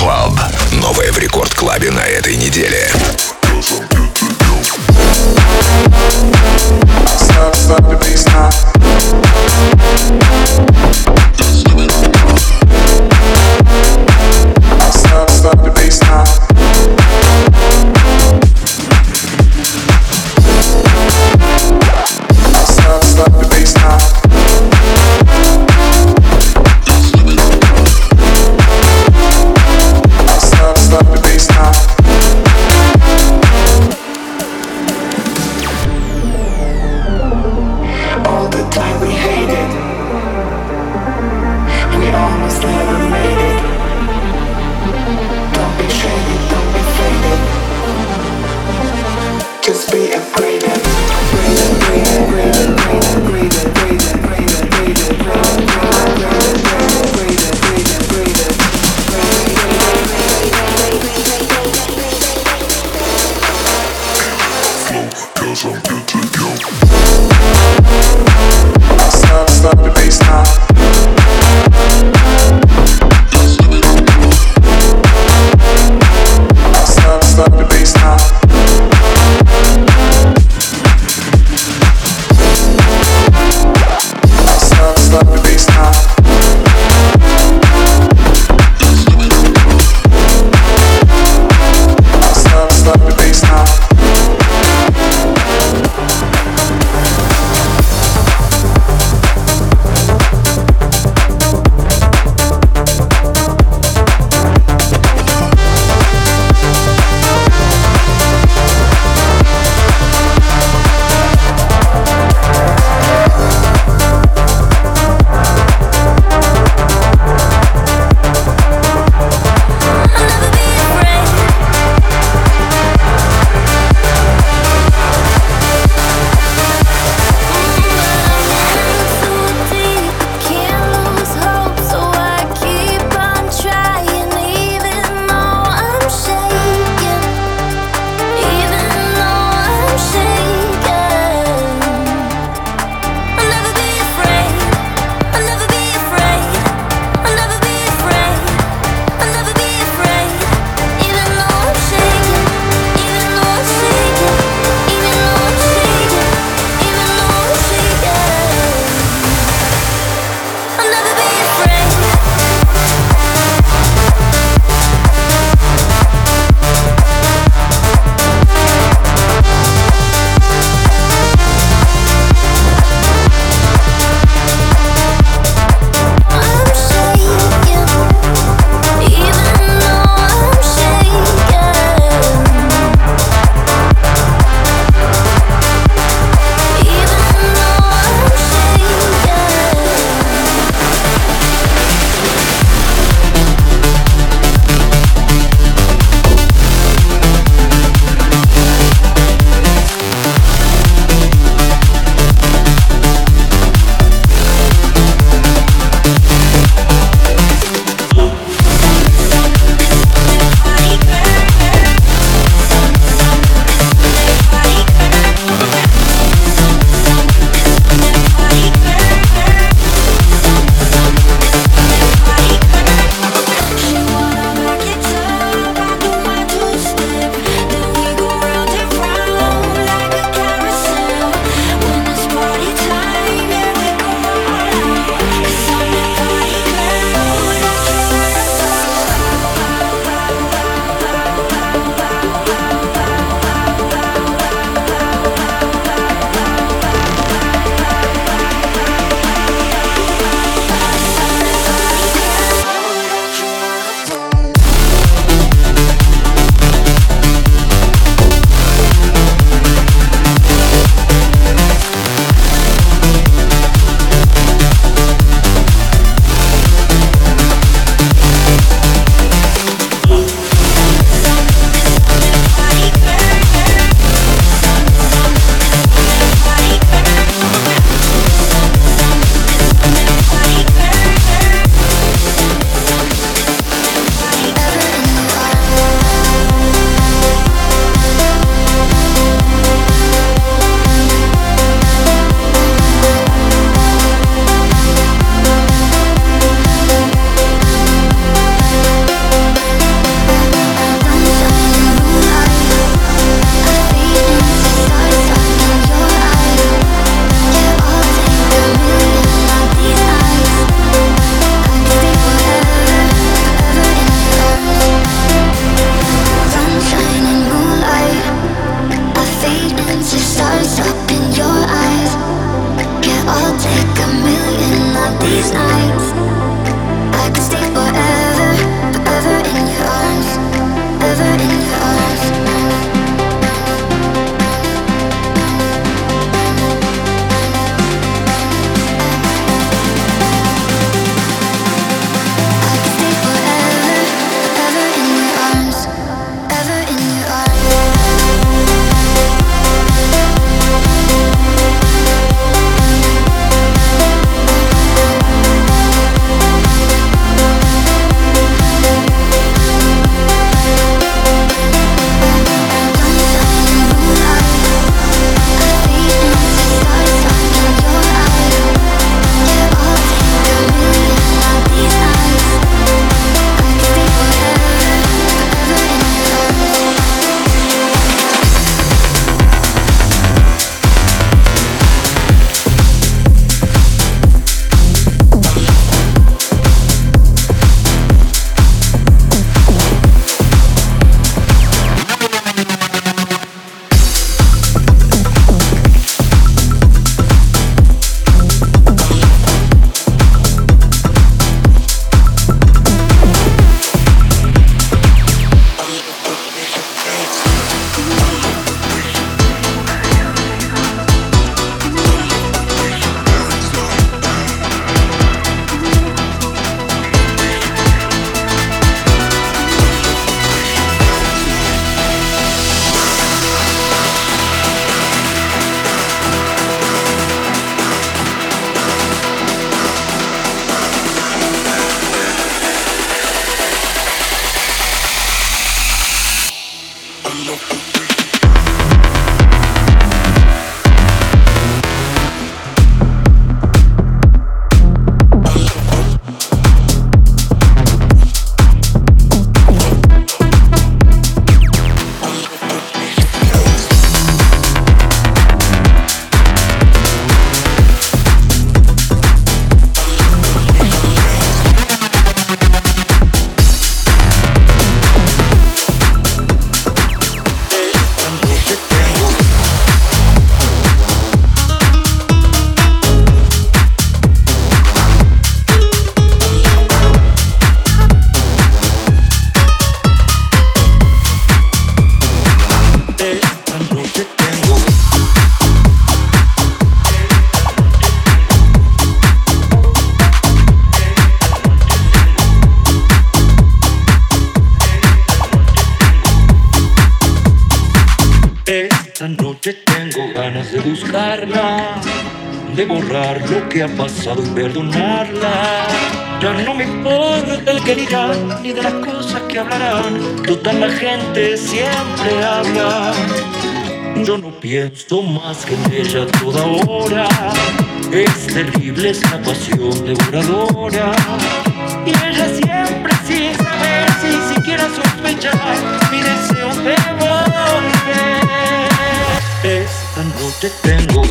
Club. Новое в Рекорд Клабе на этой неделе. Stop, stop the bass now. Buscarla, de borrar lo que ha pasado y perdonarla. Ya no me importa el que dirán ni de las cosas que hablarán. Toda la gente siempre habla. Yo no pienso más que en ella toda hora. Es terrible esta pasión devoradora. Y ella siempre sin saber, sin siquiera sospechar, mi deseo de volver. Noche tengo